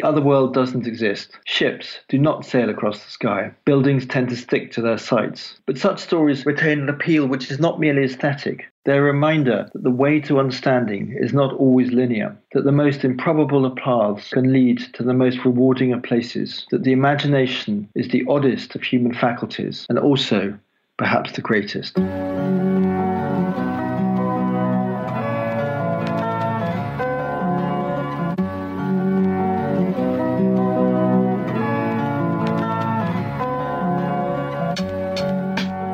The other world doesn't exist. Ships do not sail across the sky. Buildings tend to stick to their sites. But such stories retain an appeal which is not merely aesthetic. They're a reminder that the way to understanding is not always linear, that the most improbable of paths can lead to the most rewarding of places, that the imagination is the oddest of human faculties, and also, perhaps, the greatest.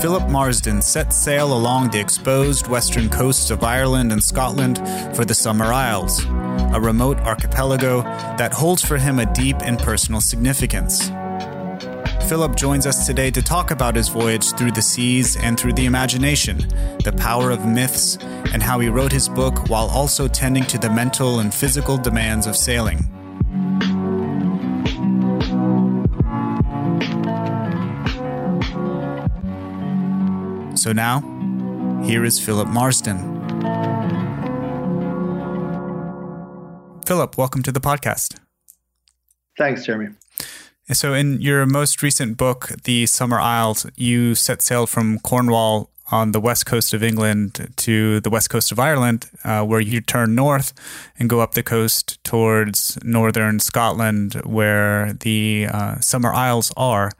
Philip Marsden set sail along the exposed western coasts of Ireland and Scotland for the Summer Isles, a remote archipelago that holds for him a deep and personal significance. Philip joins us today to talk about his voyage through the seas and through the imagination, the power of myths, and how he wrote his book while also tending to the mental and physical demands of sailing. So now, here is Philip Marsden. Philip, welcome to the podcast. Thanks, Jeremy. So, in your most recent book, The Summer Isles, you set sail from Cornwall on the west coast of England to the west coast of Ireland, uh, where you turn north and go up the coast towards northern Scotland, where the uh, Summer Isles are.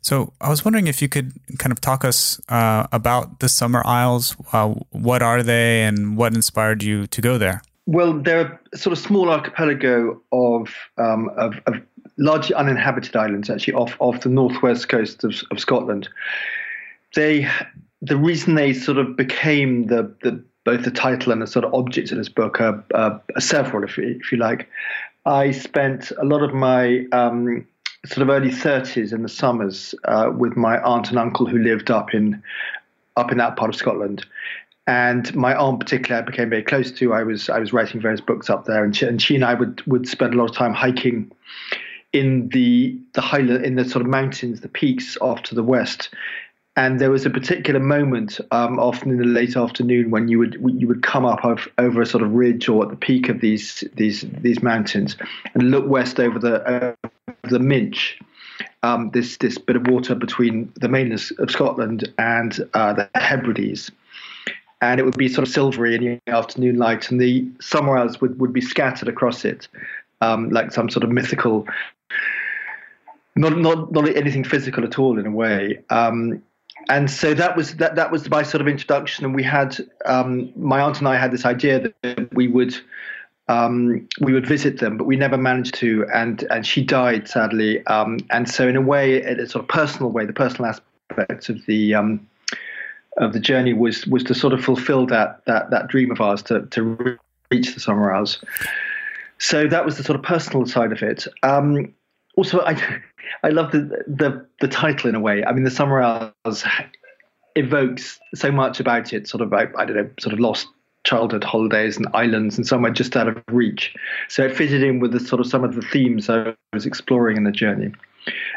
So I was wondering if you could kind of talk us uh, about the Summer Isles. Uh, what are they, and what inspired you to go there? Well, they're a sort of small archipelago of um, of, of largely uninhabited islands, actually off off the northwest coast of, of Scotland. They the reason they sort of became the the both the title and the sort of object of this book are, are, are several, if you, if you like. I spent a lot of my um, sort of early 30s in the summers uh, with my aunt and uncle who lived up in up in that part of Scotland. And my aunt, particularly, I became very close to. I was I was writing various books up there, and she and, she and I would would spend a lot of time hiking in the the highland in the sort of mountains, the peaks off to the west, and there was a particular moment, um, often in the late afternoon, when you would you would come up over a sort of ridge or at the peak of these these these mountains and look west over the uh, the Minch, um, this this bit of water between the mainland of Scotland and uh, the Hebrides, and it would be sort of silvery in the afternoon light, and the summer isles would, would be scattered across it, um, like some sort of mythical. Not, not not anything physical at all in a way, um, and so that was that that was my sort of introduction. And we had um, my aunt and I had this idea that we would um, we would visit them but we never managed to. And and she died sadly. Um, and so in a way in a sort of personal way the personal aspect of the um, of the journey was was to sort of fulfill that that that dream of ours to to reach the Summer Isles so that was the sort of personal side of it. Um, also I I love the, the the title in a way. I mean, the Summer Isles evokes so much about it. Sort of, I, I don't know, sort of lost childhood holidays and islands and somewhere just out of reach. So it fitted in with the sort of some of the themes I was exploring in the journey.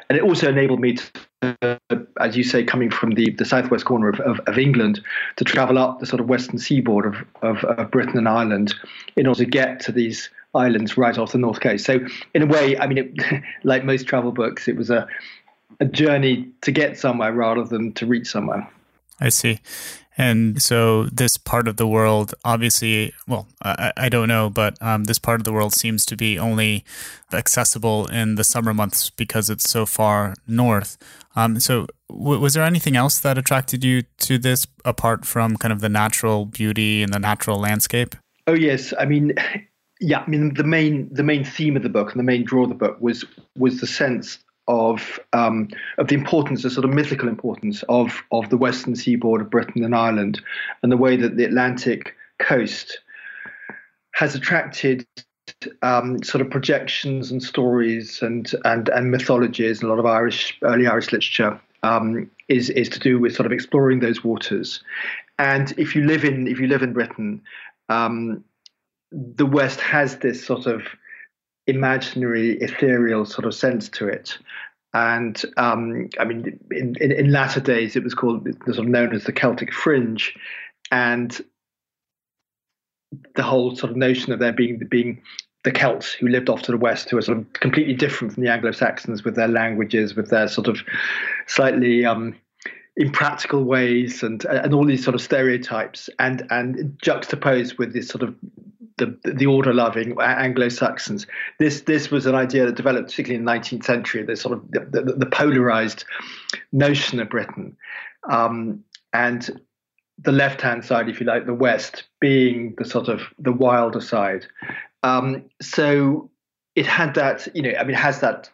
And it also enabled me to, as you say, coming from the, the southwest corner of, of, of England, to travel up the sort of western seaboard of, of, of Britain and Ireland in order to get to these islands right off the north coast. So in a way, I mean, it, like most travel books, it was a a journey to get somewhere rather than to reach somewhere. I see. And so this part of the world, obviously, well, I, I don't know, but um, this part of the world seems to be only accessible in the summer months because it's so far north. Um, so, w- was there anything else that attracted you to this apart from kind of the natural beauty and the natural landscape? Oh yes, I mean, yeah, I mean the main the main theme of the book and the main draw of the book was was the sense of um, of the importance, the sort of mythical importance of of the western seaboard of Britain and Ireland, and the way that the Atlantic coast has attracted um, sort of projections and stories and and and mythologies, and a lot of Irish early Irish literature um, is is to do with sort of exploring those waters. And if you live in if you live in Britain, um, the West has this sort of imaginary, ethereal sort of sense to it. And um, I mean, in, in, in, latter days, it was called sort of known as the Celtic Fringe, and the whole sort of notion of there being being the Celts who lived off to the west, who were sort of completely different from the Anglo Saxons with their languages, with their sort of slightly um, impractical ways, and and all these sort of stereotypes, and and juxtaposed with this sort of the the order loving Anglo Saxons. This this was an idea that developed particularly in the 19th century. The sort of the, the, the polarized notion of Britain, um, and the left hand side, if you like, the West being the sort of the wilder side. Um, so it had that, you know, I mean, has that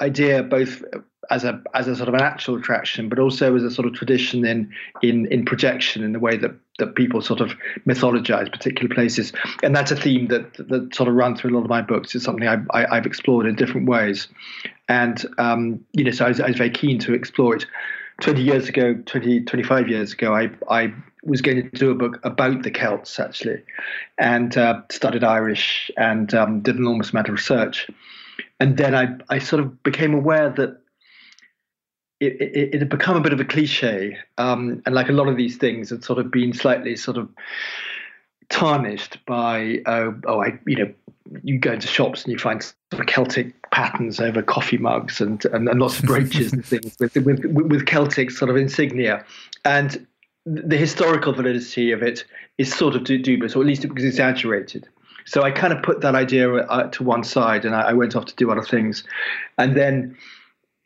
idea both as a as a sort of an actual attraction, but also as a sort of tradition in in in projection in the way that that people sort of mythologize particular places, and that's a theme that that sort of runs through a lot of my books. It's something I, I have explored in different ways, and um, you know, so I was, I was very keen to explore it. 20 years ago, 20, 25 years ago, I, I was going to do a book about the Celts actually, and uh, studied Irish and um, did an enormous amount of research. And then I, I sort of became aware that it, it, it had become a bit of a cliche, um, and like a lot of these things, had sort of been slightly sort of tarnished by uh, oh I you know you go into shops and you find sort of Celtic patterns over coffee mugs and and, and lots of brooches and things with, with with Celtic sort of insignia, and the historical validity of it is sort of dubious, or at least it was exaggerated. So I kind of put that idea uh, to one side, and I, I went off to do other things, and then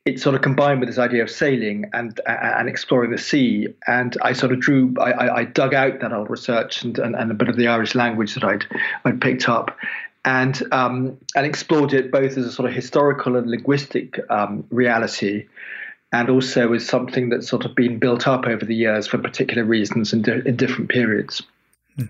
it sort of combined with this idea of sailing and and exploring the sea. And I sort of drew, I, I dug out that old research and, and, and, a bit of the Irish language that I'd I'd picked up, and um, and explored it both as a sort of historical and linguistic um, reality, and also as something that's sort of been built up over the years for particular reasons in, di- in different periods. Hmm.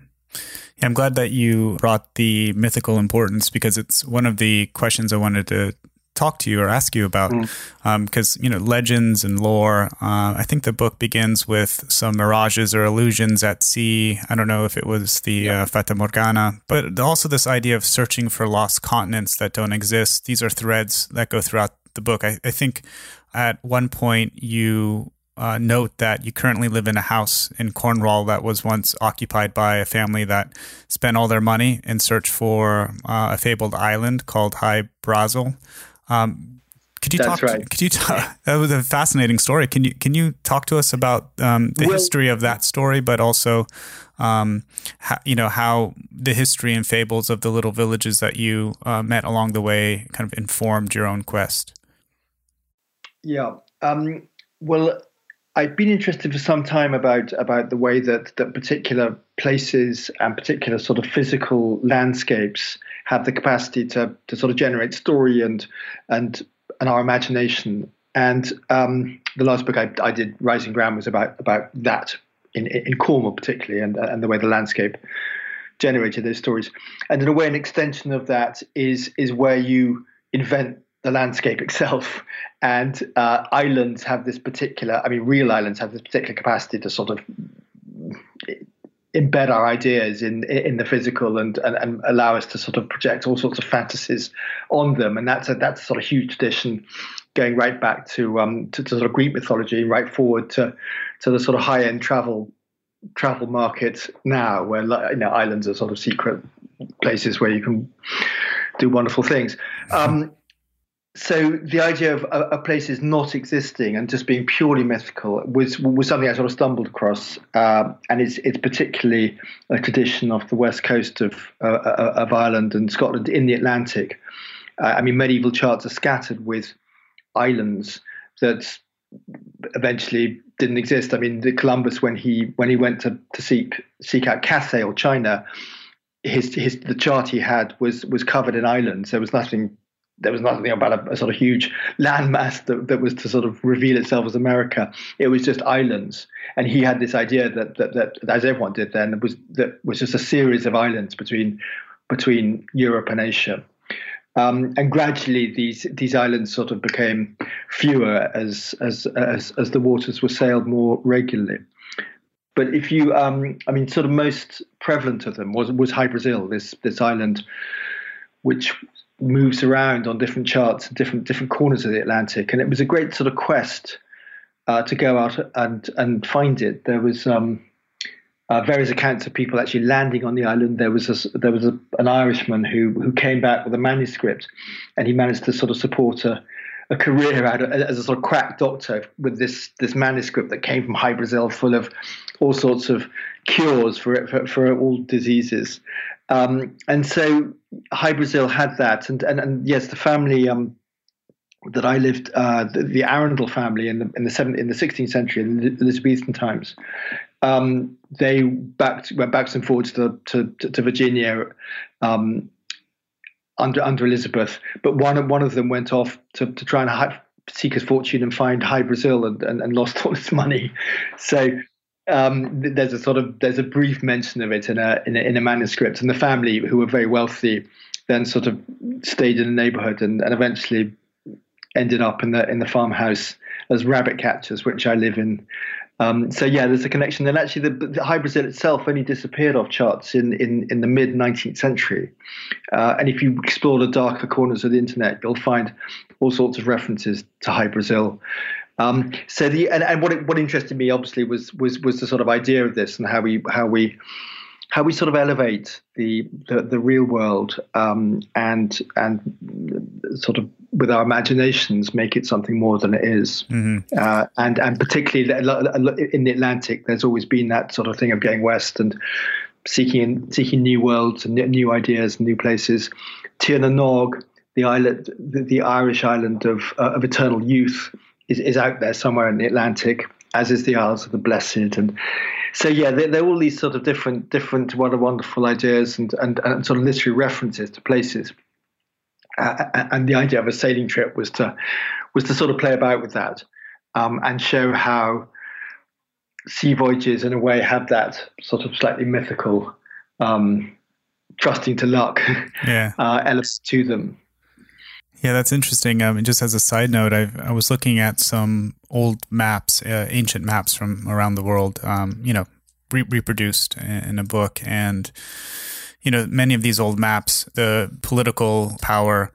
Yeah, I'm glad that you brought the mythical importance because it's one of the questions I wanted to talk to you or ask you about because mm. um, you know legends and lore uh, i think the book begins with some mirages or illusions at sea i don't know if it was the yeah. uh, fata morgana but also this idea of searching for lost continents that don't exist these are threads that go throughout the book i, I think at one point you uh, note that you currently live in a house in Cornwall that was once occupied by a family that spent all their money in search for uh, a fabled island called Hy Brasil. Um, could you That's talk? Right. Could you talk? That was a fascinating story. Can you can you talk to us about um, the well, history of that story, but also, um, how, you know, how the history and fables of the little villages that you uh, met along the way kind of informed your own quest? Yeah. Um, well, I've been interested for some time about about the way that that particular places and particular sort of physical landscapes have the capacity to to sort of generate story and and and our imagination. And um, the last book I, I, did, Rising Ground, was about about that in in Cornwall particularly, and and the way the landscape generated those stories. And in a way, an extension of that is is where you invent the landscape itself. And uh, islands have this particular, I mean, real islands have this particular capacity to sort of embed our ideas in in the physical and, and, and allow us to sort of project all sorts of fantasies on them. And that's a that's a sort of huge tradition going right back to um to, to sort of Greek mythology, right forward to to the sort of high end travel travel market now, where you know islands are sort of secret places where you can do wonderful things. Um, so the idea of a, a, place is not existing and just being purely mythical was was something I sort of stumbled across, uh, and it's it's particularly a tradition of the west coast of uh, of Ireland and Scotland in the Atlantic. Uh, I mean, medieval charts are scattered with islands that eventually didn't exist. I mean, the Columbus when he when he went to, to seek seek out Cathay or China, his his the chart he had was was covered in islands. There was nothing there was nothing about a, a, sort of huge landmass that, that was to sort of reveal itself as America. It was just islands, and he had this idea that that, that as everyone did then was that was just a series of islands between between Europe and Asia. Um, and gradually, these these islands sort of became fewer as as as, as the waters were sailed more regularly. But if you, um, I mean, sort of most prevalent of them was was Hy Brasil, this this island, which moves around on different charts, different different corners of the Atlantic, and it was a great sort of quest uh, to go out and and find it. There was um, uh, various accounts of people actually landing on the island. There was a, there was a, an Irishman who who came back with a manuscript, and he managed to sort of support a, a career out as a sort of crack doctor with this this manuscript that came from Hy Brasil, full of all sorts of cures for for, for all diseases. Um, and so Hy Brasil had that, and and, and yes, the family. Um, that I lived, uh, the, the, Arundel family in the in the seventh in the 16th century, in the Elizabethan times, um, they backed, went back and forwards to, to, to Virginia um, under under Elizabeth. But one one of them went off to, to try and seek his fortune and find Hy Brasil and, and, and lost all his money. So um, there's a sort of there's a brief mention of it in a, in a, in a manuscript, and the family who were very wealthy then sort of stayed in the neighborhood and, and eventually ended up in the in the farmhouse as rabbit catchers, which I live in um, so yeah, there's a connection. And actually, the, the Hy Brasil itself only disappeared off charts in, in, in the mid 19th century. Uh, and if you explore the darker corners of the internet, you'll find all sorts of references to Hy Brasil. Um, so the and, and what what interested me obviously was was was the sort of idea of this and how we how we how we sort of elevate the the, the real world um, and and sort of with our imaginations make it something more than it is. Mm-hmm. Uh, and and particularly in the Atlantic, there's always been that sort of thing of going west and seeking seeking new worlds and new ideas and new places. Tir na nOg, the island, the, the Irish island of uh, of eternal youth, is, is out there somewhere in the Atlantic, as is the Isles of the Blessed and so yeah, they're, they're, all these sort of different, different, what a wonderful ideas and, and, and sort of literary references to places. Uh, and the idea of a sailing trip was to was to sort of play about with that um, and show how sea voyages, in a way, have that sort of slightly mythical, um, trusting to luck yeah. uh, element to them. Yeah, that's interesting. Um, just as a side note, I, I was looking at some old maps, uh, ancient maps from around the world, um, you know, re- reproduced in a book. And, you know, many of these old maps, the political power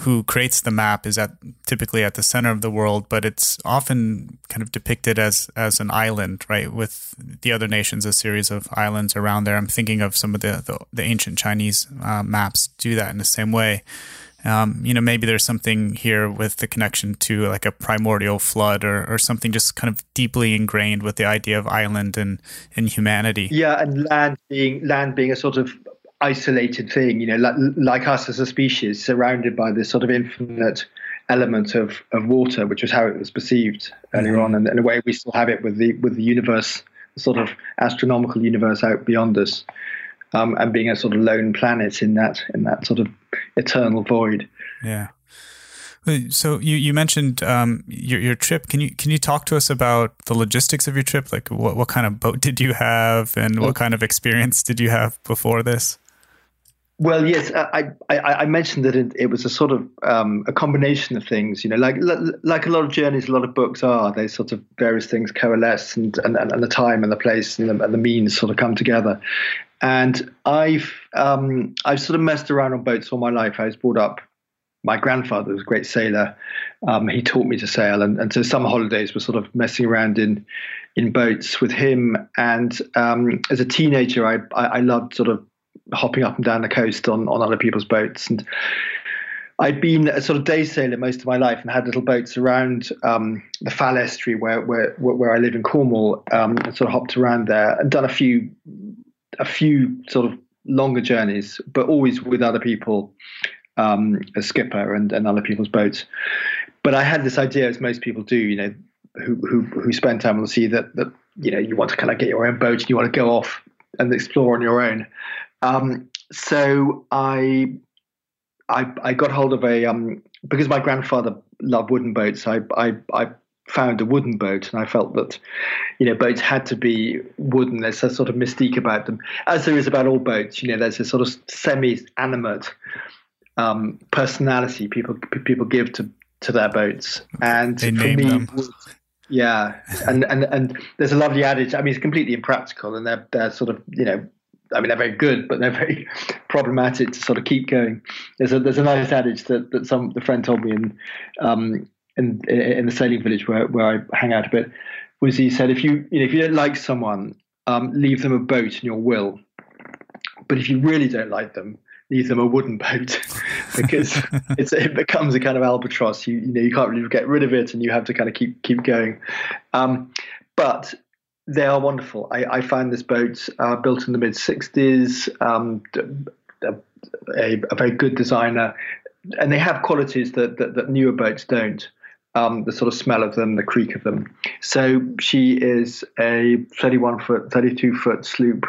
who creates the map is at typically at the center of the world, but it's often kind of depicted as as an island, right? With the other nations, a series of islands around there. I'm thinking of some of the the, the ancient Chinese uh, maps do that in the same way. Um, you know, maybe there's something here with the connection to like a primordial flood or, or something just kind of deeply ingrained with the idea of island and, and humanity. Yeah, and land being land being a sort of isolated thing, you know, like, like us as a species, surrounded by this sort of infinite element of, of water, which was how it was perceived earlier mm-hmm. on, and in a way we still have it with the with the universe, the sort of astronomical universe out beyond us um, and being a sort of lone planet in that in that sort of eternal void. Yeah. So you, you mentioned um, your your trip. Can you can you talk to us about the logistics of your trip? Like what what kind of boat did you have, and what kind of experience did you have before this? Well, yes, I, I, I mentioned that it, it, was a sort of um, a combination of things. You know, like like a lot of journeys, a lot of books are. They sort of various things coalesce, and and, and the time and the place and the, and the means sort of come together. And I've um, I've sort of messed around on boats all my life. I was brought up. My grandfather was a great sailor. Um, he taught me to sail, and, and so summer holidays were sort of messing around in in boats with him. And um, as a teenager, I, I, I loved sort of hopping up and down the coast on on other people's boats and. I'd been a sort of day sailor most of my life and had little boats around um, the Fal Estuary where, where where I live in Cornwall um, and sort of hopped around there and done a few a few sort of longer journeys, but always with other people, um, a skipper and, and other people's boats. But I had this idea, as most people do, you know, who who, who spend time on the sea, that that you know you want to kind of get your own boat and you want to go off and explore on your own. Um, so I, I I got hold of a um, because my grandfather loved wooden boats. I I, I found a wooden boat, and I felt that, you know, boats had to be wooden. There's a sort of mystique about them, as there is about all boats. You know, there's a sort of semi-animate um, personality people people give to to their boats, and they name me, them. yeah, and and and there's a lovely adage. I mean, it's completely impractical, and they're they're sort of you know. I mean, they're very good, but they're very problematic to sort of keep going. There's a there's a nice adage that, that some the friend told me in um, in in the sailing village where, where I hang out a bit was he said if you you know if you don't like someone, um, leave them a boat in your will, but if you really don't like them, leave them a wooden boat because it becomes a kind of albatross. You you know you can't really get rid of it, and you have to kind of keep keep going. Um, but they are wonderful. I, I found this boat uh, built in the mid '60s. Um, a, a, very good designer, and they have qualities that that, that newer boats don't. Um, the sort of smell of them, the creak of them. So she is a 31 foot, 32 foot sloop.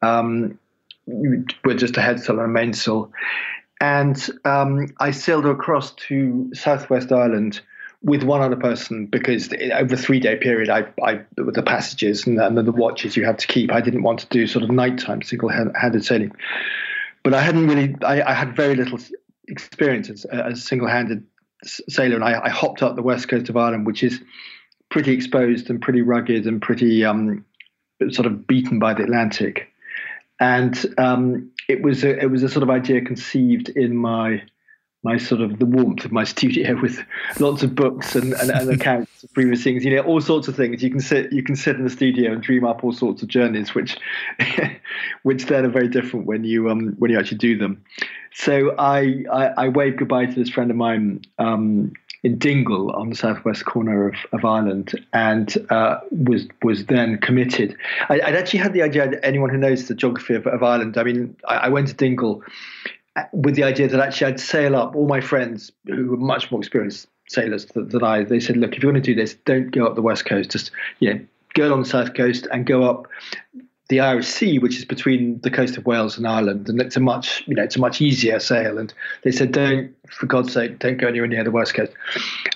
Um, we're just a headsail and a mainsail. And um, I sailed across to Southwest Ireland with one other person because over a three day period, I, I with the passages and, and the watches you have to keep, I didn't want to do sort of nighttime single handed sailing. But I hadn't really, I, I had very little experience as, as a single handed sailor, and I, I, hopped up the west coast of Ireland, which is pretty exposed and pretty rugged and pretty um, sort of beaten by the Atlantic. And um, it was a, it was a sort of idea conceived in my my sort of the warmth of my studio with lots of books and, and, and accounts of previous things you know all sorts of things you can sit you can sit in the studio and dream up all sorts of journeys which which then are very different when you um when you actually do them so I, I, I waved goodbye to this friend of mine um, in Dingle on the southwest corner of, of Ireland and uh, was was then committed. I, would actually had the idea that anyone who knows the geography of, of Ireland, I mean, I, I, went to Dingle with the idea that actually I'd sail up. All my friends who were much more experienced sailors than, I, they said, look, if you want to do this, don't go up the west coast. Just you know, go along the south coast and go up the Irish Sea, which is between the coast of Wales and Ireland, and it's a much you know it's a much easier sail. And they said, don't for God's sake, don't go anywhere near the west coast.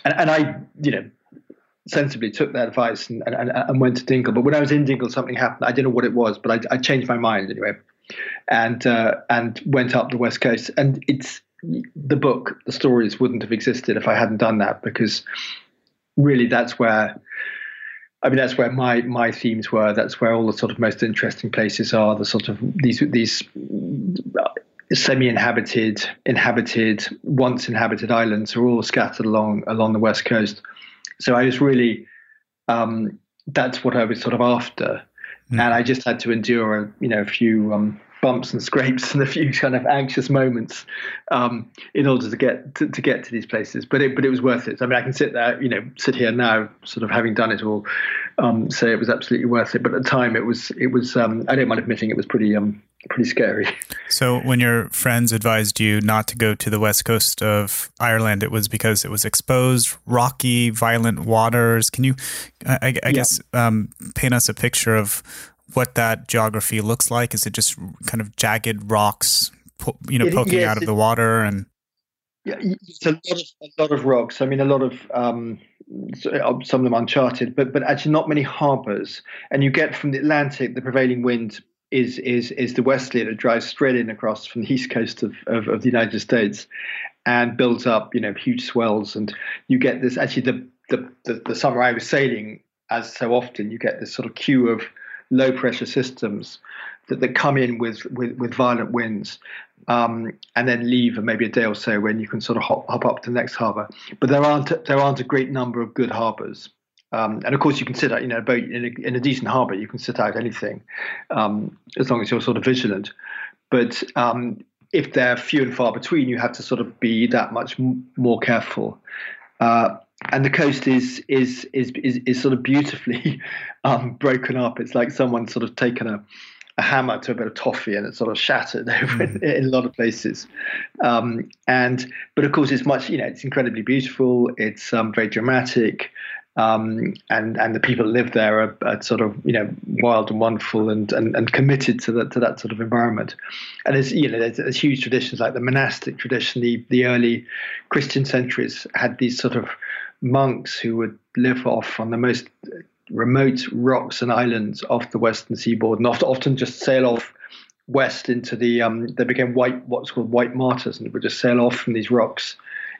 And, and I you know sensibly took that advice and, and, and went to Dingle. But when I was in Dingle, something happened. I didn't know what it was, but I, I changed my mind anyway, and uh, and went up the west coast. And it's the book, the stories wouldn't have existed if I hadn't done that because really that's where I mean, that's where my my themes were. That's where all the sort of most interesting places are. The sort of these these semi-inhabited, inhabited, once inhabited islands are all scattered along along the west coast. So I was really, um, that's what I was sort of after, mm. and I just had to endure, you know, a few um, bumps and scrapes and a few kind of anxious moments um, in order to get to, to, get to these places. But it but it was worth it. I mean, I can sit there, you know, sit here now, sort of having done it all, um, say it was absolutely worth it. But at the time, it was it was. Um, I don't mind admitting it was pretty um pretty scary. So when your friends advised you not to go to the west coast of Ireland, it was because it was exposed, rocky, violent waters. Can you, I, I yeah. guess, um, paint us a picture of what that geography looks like? Is it just kind of jagged rocks, you know, poking yes, out of it, the water and? Yeah, it's a lot of a lot of rocks. I mean, a lot of um, uh, some of them uncharted, but but actually not many harbours. And you get from the Atlantic, the prevailing wind is is is the westerly that drives straight in across from the east coast of, of, of the United States, and builds up you know huge swells. And you get this actually the the the, the summer I was sailing, as so often, you get this sort of queue of low pressure systems that, that come in with, with, with violent winds um, and then leave maybe a day or so when you can sort of hop, hop up to the next harbour. But there aren't there aren't a great number of good harbours. Um, and of course, you can sit out, you know, boat in a, in a decent harbour, you can sit out anything um, as long as you're sort of vigilant. But um, if they're few and far between, you have to sort of be that much more careful. Uh, and the coast is is is is, is sort of beautifully um, broken up. It's like someone sort of taken a, a hammer to a bit of toffee and it's sort of shattered over in, in, a lot of places. Um, and but of course, it's much you know it's incredibly beautiful. It's um, very dramatic. Um, and and the people that live there are, are, sort of you know wild and wonderful and, and, and committed to that to that sort of environment. And there's you know there's, there's, huge traditions like the monastic tradition. The the early Christian centuries had these sort of monks who would live off on the most remote rocks and islands off the western seaboard, and often, just sail off west into the. Um, they became white, what's called white martyrs, and would just sail off from these rocks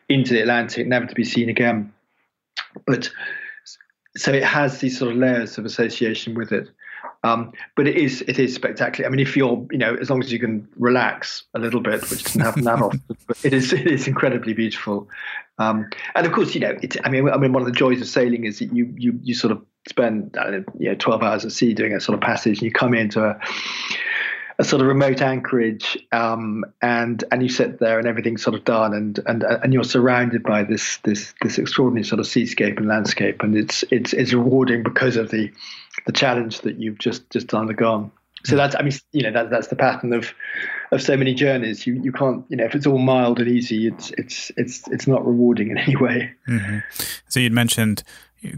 into the Atlantic, never to be seen again. But so it has these sort of layers of association with it. Um, but it is it is spectacular. I mean, if you're you know as long as you can relax a little bit, which doesn't happen that often, but it is it is incredibly beautiful. Um, and of course, you know, it, I mean, I mean, one of the joys of sailing is that you you you sort of spend you know 12 hours at sea doing a sort of passage, and you come into a a sort of remote anchorage, um, and and you sit there and everything's sort of done, and and and you're surrounded by this this this extraordinary sort of seascape and landscape, and it's it's it's rewarding because of the the challenge that you've just just undergone. So that's I mean you know that that's the pattern of of so many journeys. You you can't you know if it's all mild and easy, it's it's it's it's not rewarding in any way. Mm-hmm. So you'd mentioned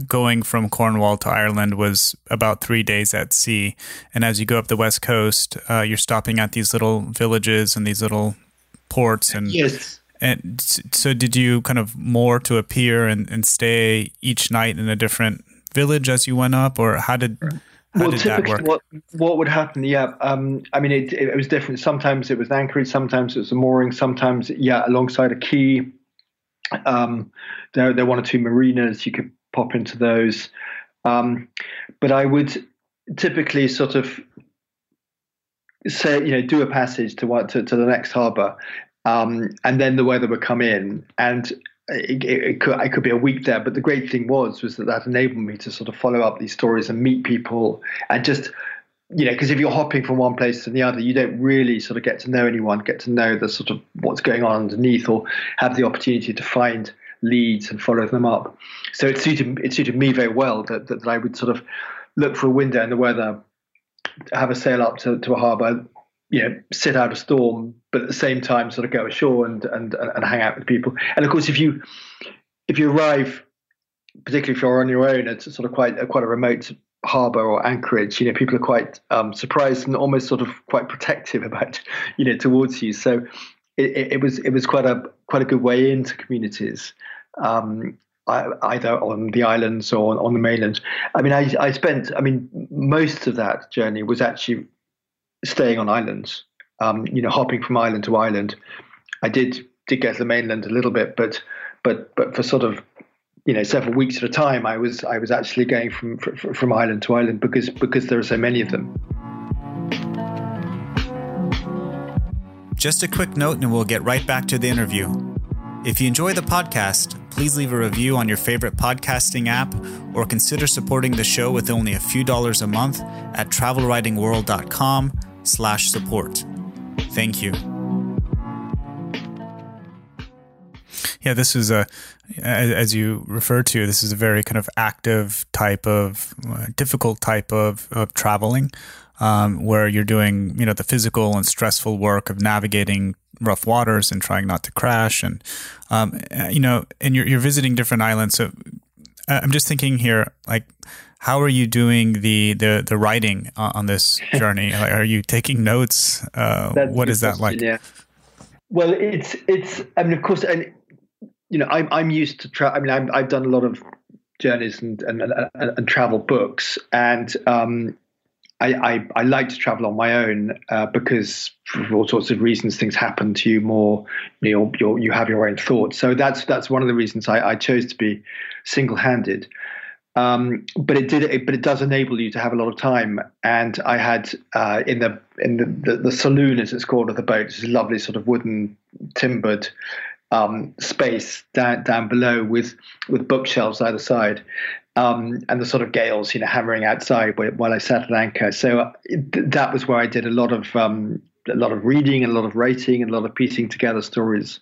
going from Cornwall to Ireland was about three days at sea. And as you go up the west coast, uh, you're stopping at these little villages and these little ports. And yes. And so, did you kind of moor to a pier and, and stay each night in a different village as you went up, or how did how well, did typically, what what would happen? Yeah, um, I mean, it, it was different. Sometimes it was anchorage, sometimes it was a mooring, sometimes yeah, alongside a quay. Um, there, there were one or two marinas you could pop into those. Um, but I would typically sort of say, you know, do a passage to to, to the next harbour, um, and then the weather would come in, and it, it, could, it could be a week there. But the great thing was was that that enabled me to sort of follow up these stories and meet people, and just you know, because if you're hopping from one place to the other, you don't really sort of get to know anyone, get to know the sort of what's going on underneath, or have the opportunity to find leads and follow them up. So it suited it suited me very well that, that, that I would sort of look for a window in the weather, have a sail up to, to a harbour, you know, sit out a storm, but at the same time sort of go ashore and, and and hang out with people. And of course, if you if you arrive, particularly if you're on your own, it's sort of quite a, quite a remote harbour or anchorage. You know, people are quite um, surprised and almost sort of quite protective about you know towards you. So it, it, was it was quite a quite a good way into communities, um, either on the islands or on the mainland. I mean, I, I spent I mean most of that journey was actually staying on islands. Um, you know, hopping from island to island. I did did get to the mainland a little bit, but but but for sort of you know several weeks at a time, I was I was actually going from from island to island because because there are so many of them. Just a quick note, and we'll get right back to the interview. If you enjoy the podcast, please leave a review on your favorite podcasting app or consider supporting the show with only a few dollars a month at travelwritingworld.com slash support. Thank you. Yeah, this is a, as you refer to, this is a very kind of active type of, uh, difficult type of, of traveling um, where you're doing, you know, the physical and stressful work of navigating rough waters and trying not to crash. And, um, you know, and you're, you're visiting different islands. So uh, I'm just thinking here, like, how are you doing the, the, the writing on this journey? like, are you taking notes? Uh, what is that like? Yeah. Well, it's, it's, I mean, of course, and, you know, I'm, I'm used to try, I mean, i have done a lot of journeys and, and, and, and travel books. And, um, I, I, I, like to travel on my own uh, because for all sorts of reasons things happen to you more you know you you have your own thoughts. So that's that's one of the reasons I, I chose to be single-handed. Um, but it did it, but it does enable you to have a lot of time. And I had uh, in the in the, the, the saloon as it's called of the boat this lovely sort of wooden timbered um, space down down below with with bookshelves either side um, and the sort of gales, you know, hammering outside while I sat at anchor. So uh, that was where I did a lot of um, a lot of reading, and a lot of writing, and a lot of piecing together stories.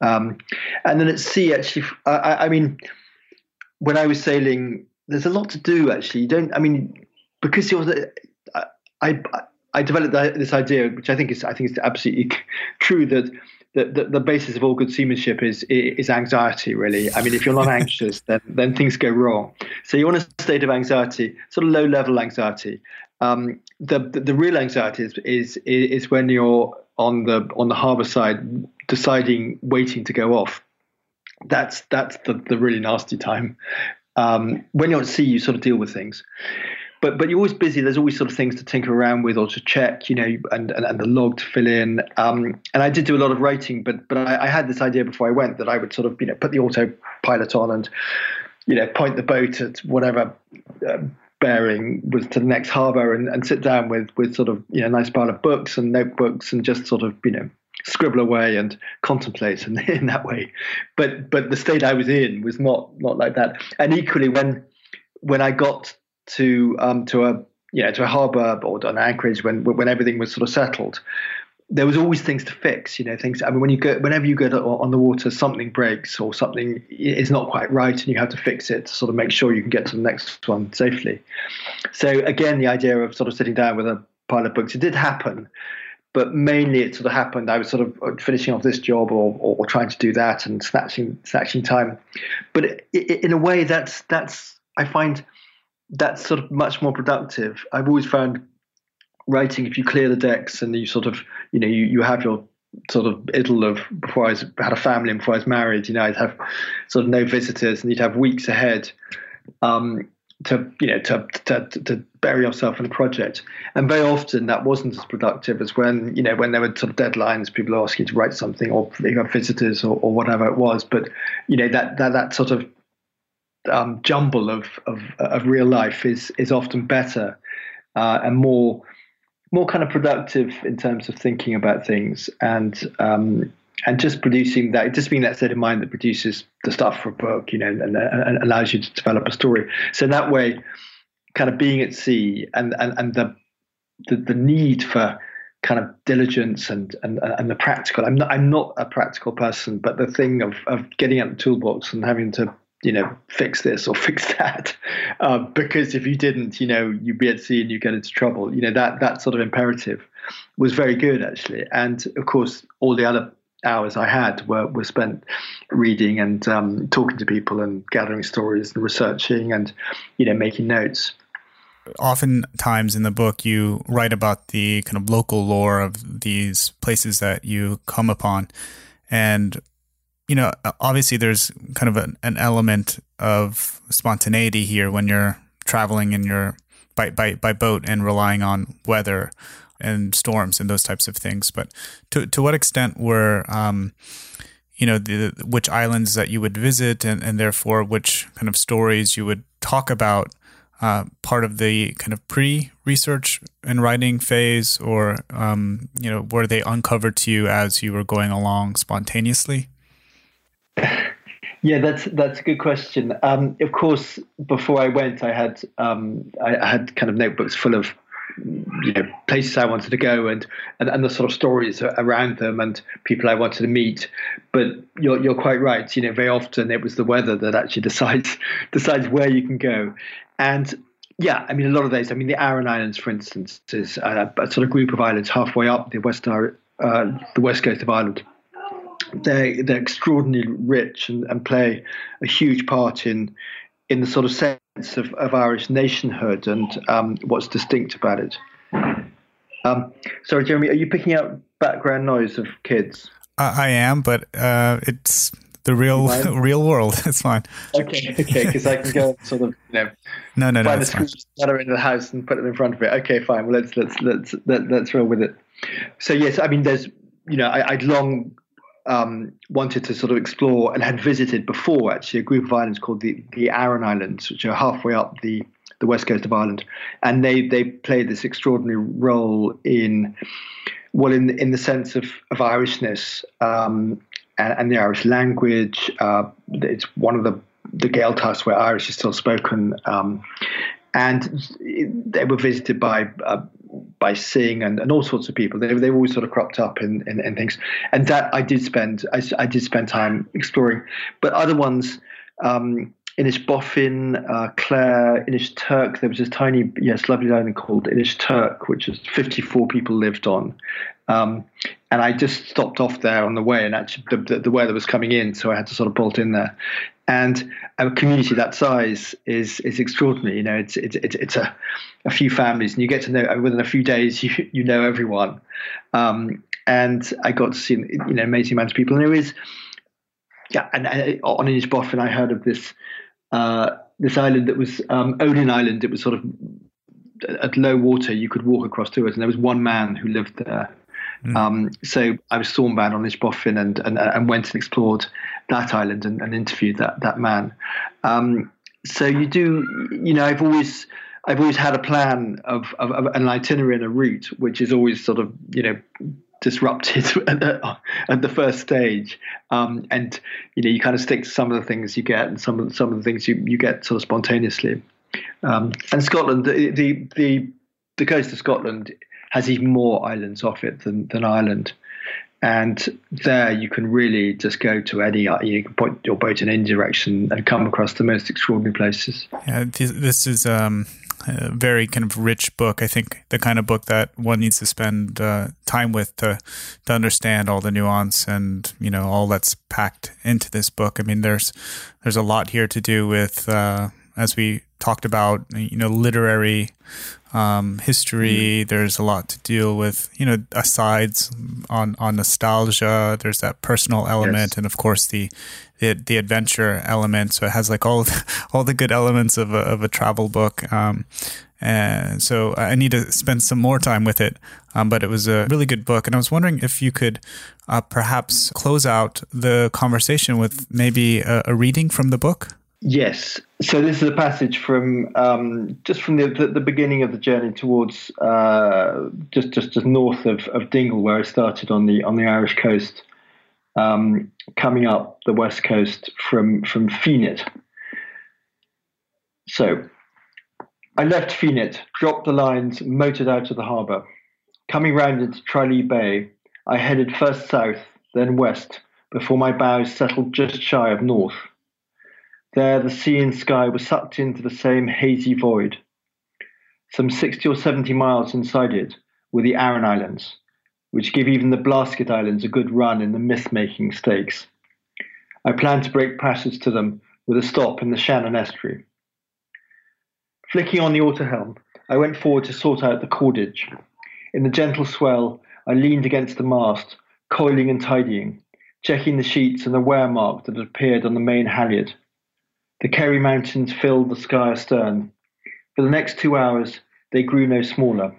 Um, and then at sea, actually, I, I, mean, when I was sailing, there's a lot to do. Actually, you don't. I mean, because you're, I, I, I developed this idea, which I think is I think is absolutely true that the, the, the, basis of all good seamanship is is anxiety. Really, I mean, if you're not anxious, then then things go wrong. So you want a state of anxiety, sort of low level anxiety. Um, the, the, the real anxiety is, is is when you're on the on the harbour side, deciding, waiting to go off. That's that's the the really nasty time. Um, when you're at sea, you sort of deal with things but but you're always busy. There's always sort of things to tinker around with or to check, you know, and and, and the log to fill in. Um, and I did do a lot of writing, but but I, I, had this idea before I went that I would sort of you know put the autopilot on and you know point the boat at whatever. Uh, bearing was to the next harbour and, and sit down with with sort of you know a nice pile of books and notebooks and just sort of you know scribble away and contemplate in, in that way but but the state I was in was not not like that and equally when when I got to um, to a know to a harbour or an anchorage when when everything was sort of settled, there was always things to fix. You know, things. I mean, when you go, whenever you go on the water, something breaks or something is not quite right, and you have to fix it to sort of make sure you can get to the next one safely. So again, the idea of sort of sitting down with a pile of books, it did happen, but mainly it sort of happened. I was sort of uh, finishing off this job or, or, or trying to do that and snatching snatching time. But it, it, in a way, that's that's I find that's sort of much more productive. I've always found writing if you clear the decks and you sort of you know you, you have your sort of idyll of before I was, had a family and before I was married, you know, I'd have sort of no visitors and you'd have weeks ahead um, to you know to, to to bury yourself in a project. And very often that wasn't as productive as when you know when there were sort of deadlines, people asking you to write something or you have visitors or, or whatever it was. But you know that that that sort of um, jumble of, of, of real life is is often better uh, and more more kind of productive in terms of thinking about things and um, and just producing that just being that state of mind that produces the stuff for a book you know and, and allows you to develop a story so that way kind of being at sea and and, and the, the the need for kind of diligence and and and the practical. I'm not I'm not a practical person, but the thing of of getting out the toolbox and having to you know, fix this or fix that. Uh, because if you didn't, you know, you'd be at sea and you'd get into trouble. You know, that that sort of imperative was very good actually. And of course, all the other hours I had were, were spent reading and um, talking to people and gathering stories and researching and, you know, making notes. Oftentimes in the book, you write about the kind of local lore of these places that you come upon. And you know, obviously there's kind of an, an element of spontaneity here when you're traveling in your by, by by boat and relying on weather and storms and those types of things. But to to what extent were um, you know the which islands that you would visit and, and therefore which kind of stories you would talk about uh, part of the kind of pre-research and writing phase, or um, you know, were they uncovered to you as you were going along spontaneously? Yeah, that's that's a good question. Um, of course, before I went, I had um, I, I, had kind of notebooks full of you know places I wanted to go and, and and the sort of stories around them and people I wanted to meet. But you're you're quite right. You know, very often it was the weather that actually decides decides where you can go, and yeah, I mean a lot of those. I mean the Aran Islands, for instance, is a, a sort of group of islands halfway up the west uh, the west coast of Ireland they they're extraordinarily rich and, and play a huge part in in the sort of sense of, of Irish nationhood and um, what's distinct about it. Um, sorry, Jeremy, are you picking up background noise of kids? Uh, I am, but uh, it's the real real world. It's fine. Okay, okay, because I can go sort of you know no no no. find no, the screws that are the house and put them in front of it. Okay, fine. Well, let's let's let's let, us let us roll with it. So yes, I mean, there's you know I, I'd long um, wanted to sort of explore and had visited before actually a group of islands called the, the Aran Islands, which are halfway up the, the west coast of Ireland, and they they played this extraordinary role in well in in the sense of of Irishness um, and, and, the Irish language. Uh, it's one of the the Gaeltachts where Irish is still spoken. Um, and they were visited by uh, by Synge and, and all sorts of people. They they always sort of cropped up in, in, in things, and that I did spend I, I, did spend time exploring. But other ones, um, Inishbofin, uh, Clare, Inishturk. There was this tiny, yes, lovely island called Inish Turk, which is 54 people lived on. Um, and I just stopped off there on the way, and actually the, the, the, weather was coming in, so I had to sort of bolt in there. And a community that size is is extraordinary. You know, it's it's it's, a, a few families, and you get to know within a few days you you know everyone. Um, and I got to see you know amazing amounts of people, and there is yeah, and, and on Inishbofin I heard of this uh, this island that was um, Odin Island. It was sort of at low water. You could walk across to it, and there was one man who lived there. Mm. Um, so I was stormbound on Inishbofin and, and and went and explored that island and, and interviewed that that man. Um, so you do, you know, I've always I've always had a plan of, of, of, an itinerary and a route, which is always sort of you know disrupted at the, at the first stage, um, and you know you kind of stick to some of the things you get and some of some of the things you, you get sort of spontaneously. Um, and Scotland, the, the the the coast of Scotland has even more islands off it than than Ireland. And there you can really just go to any, you can point your boat in any direction and come across the most extraordinary places. Yeah, this is um, a very kind of rich book. I think the kind of book that one needs to spend uh, time with to to understand all the nuance and you know all that's packed into this book. I mean, there's there's a lot here to do with uh, as we talked about, you know, literary um, history. Mm. There's a lot to deal with, you know, asides on on nostalgia. There's that personal element, yes. and of course the, the, the adventure element. So it has like all the, all the good elements of a, of a travel book. Um, and so I need to spend some more time with it. Um, but it was a really good book, and I was wondering if you could uh, perhaps close out the conversation with maybe a, a reading from the book. Yes. So this is a passage from um, just from the, the, the, beginning of the journey towards uh, just just just north of, of Dingle, where I started on the on the Irish coast, um, coming up the west coast from from Fenit. So I left Fenit, dropped the lines, motored out of the harbour. Coming round into Tralee Bay, I headed first south, then west, before my bows settled just shy of north. There, the sea and sky were sucked into the same hazy void. Some 60 or 70 miles inside it were the Aran Islands, which give even the Blasket Islands a good run in the myth making stakes. I planned to break passage to them with a stop in the Shannon estuary. Flicking on the autohelm, I went forward to sort out the cordage. In the gentle swell, I leaned against the mast, coiling and tidying, checking the sheets and the wear mark that had appeared on the main halyard. The Kerry Mountains filled the sky astern. For the next two hours, they grew no smaller.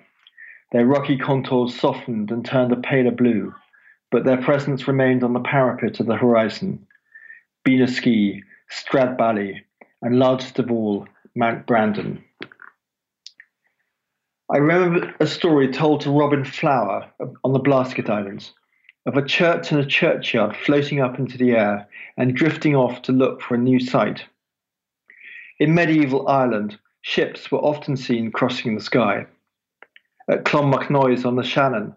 Their rocky contours softened and turned a paler blue, but their presence remained on the parapet of the horizon. Beena Stradbally, and largest of all, Mount Brandon. I remember a story told to Robin Flower on the Blasket Islands of a church and a churchyard floating up into the air and drifting off to look for a new site. In medieval Ireland, ships were often seen crossing the sky. At Clonmacnoise on the Shannon,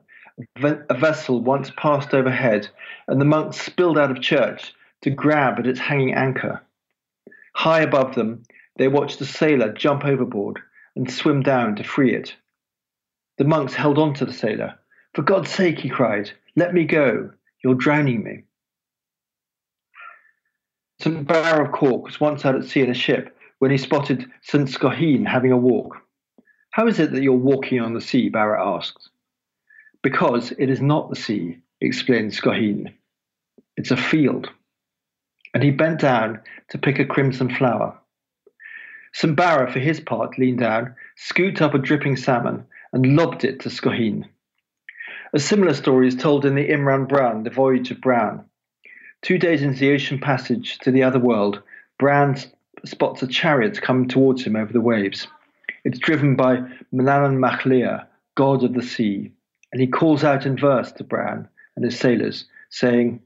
a vessel once passed overhead, and the monks spilled out of church to grab at its hanging anchor. High above them, they watched a sailor jump overboard and swim down to free it. The monks held on to the sailor. For God's sake, he cried, let me go. You're drowning me. St. Barra of Cork was once out at sea in a ship when he spotted St. Scoheen having a walk. How is it that you're walking on the sea? Barrett asked. Because it is not the sea, explained Scoheen. It's a field. And he bent down to pick a crimson flower. St. Barra, for his part, leaned down, scooped up a dripping salmon, and lobbed it to Scoheen. A similar story is told in the Immram Bran, The Voyage of Bran. Two days into the ocean passage to the other world, Bran spots a chariot coming towards him over the waves. It's driven by Manannán mac Lir, god of the sea, and he calls out in verse to Bran and his sailors, saying,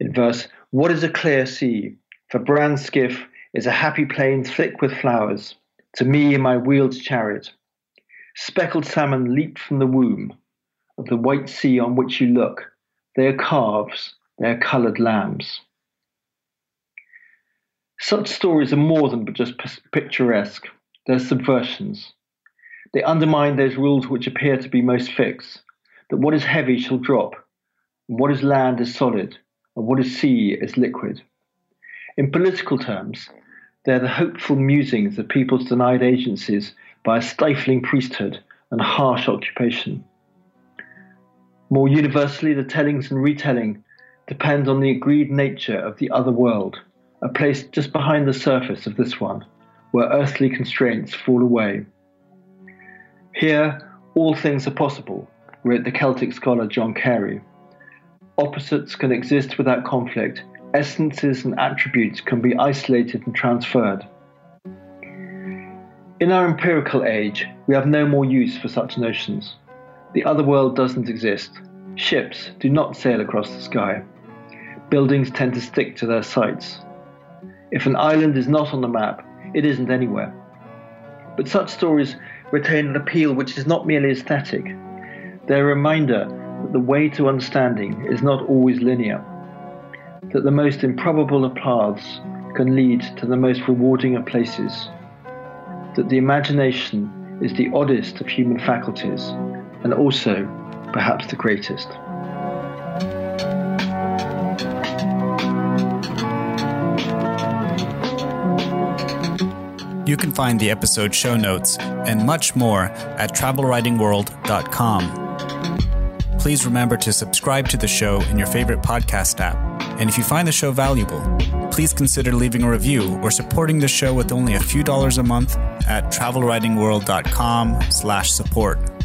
in verse, What is a clear sea? For Bran's skiff is a happy plain thick with flowers, to me in my wheeled chariot. Speckled salmon leap from the womb of the white sea on which you look. They are calves, they are coloured lambs. Such stories are more than just picturesque, they're subversions. They undermine those rules which appear to be most fixed that what is heavy shall drop, and what is land is solid, and what is sea is liquid. In political terms, they're the hopeful musings of people's denied agencies by a stifling priesthood and harsh occupation. More universally, the tellings and retelling depend on the agreed nature of the other world are placed just behind the surface of this one, where earthly constraints fall away. Here, all things are possible, wrote the Celtic scholar John Carey. Opposites can exist without conflict, essences and attributes can be isolated and transferred. In our empirical age, we have no more use for such notions. The other world doesn't exist. Ships do not sail across the sky. Buildings tend to stick to their sites. If an island is not on the map, it isn't anywhere. But such stories retain an appeal which is not merely aesthetic. They're a reminder that the way to understanding is not always linear, that the most improbable of paths can lead to the most rewarding of places, that the imagination is the oddest of human faculties, and also perhaps the greatest. You can find the episode show notes and much more at travelwritingworld.com. Please remember to subscribe to the show in your favorite podcast app. And if you find the show valuable, please consider leaving a review or supporting the show with only a few dollars a month at travelwritingworld.com slash support.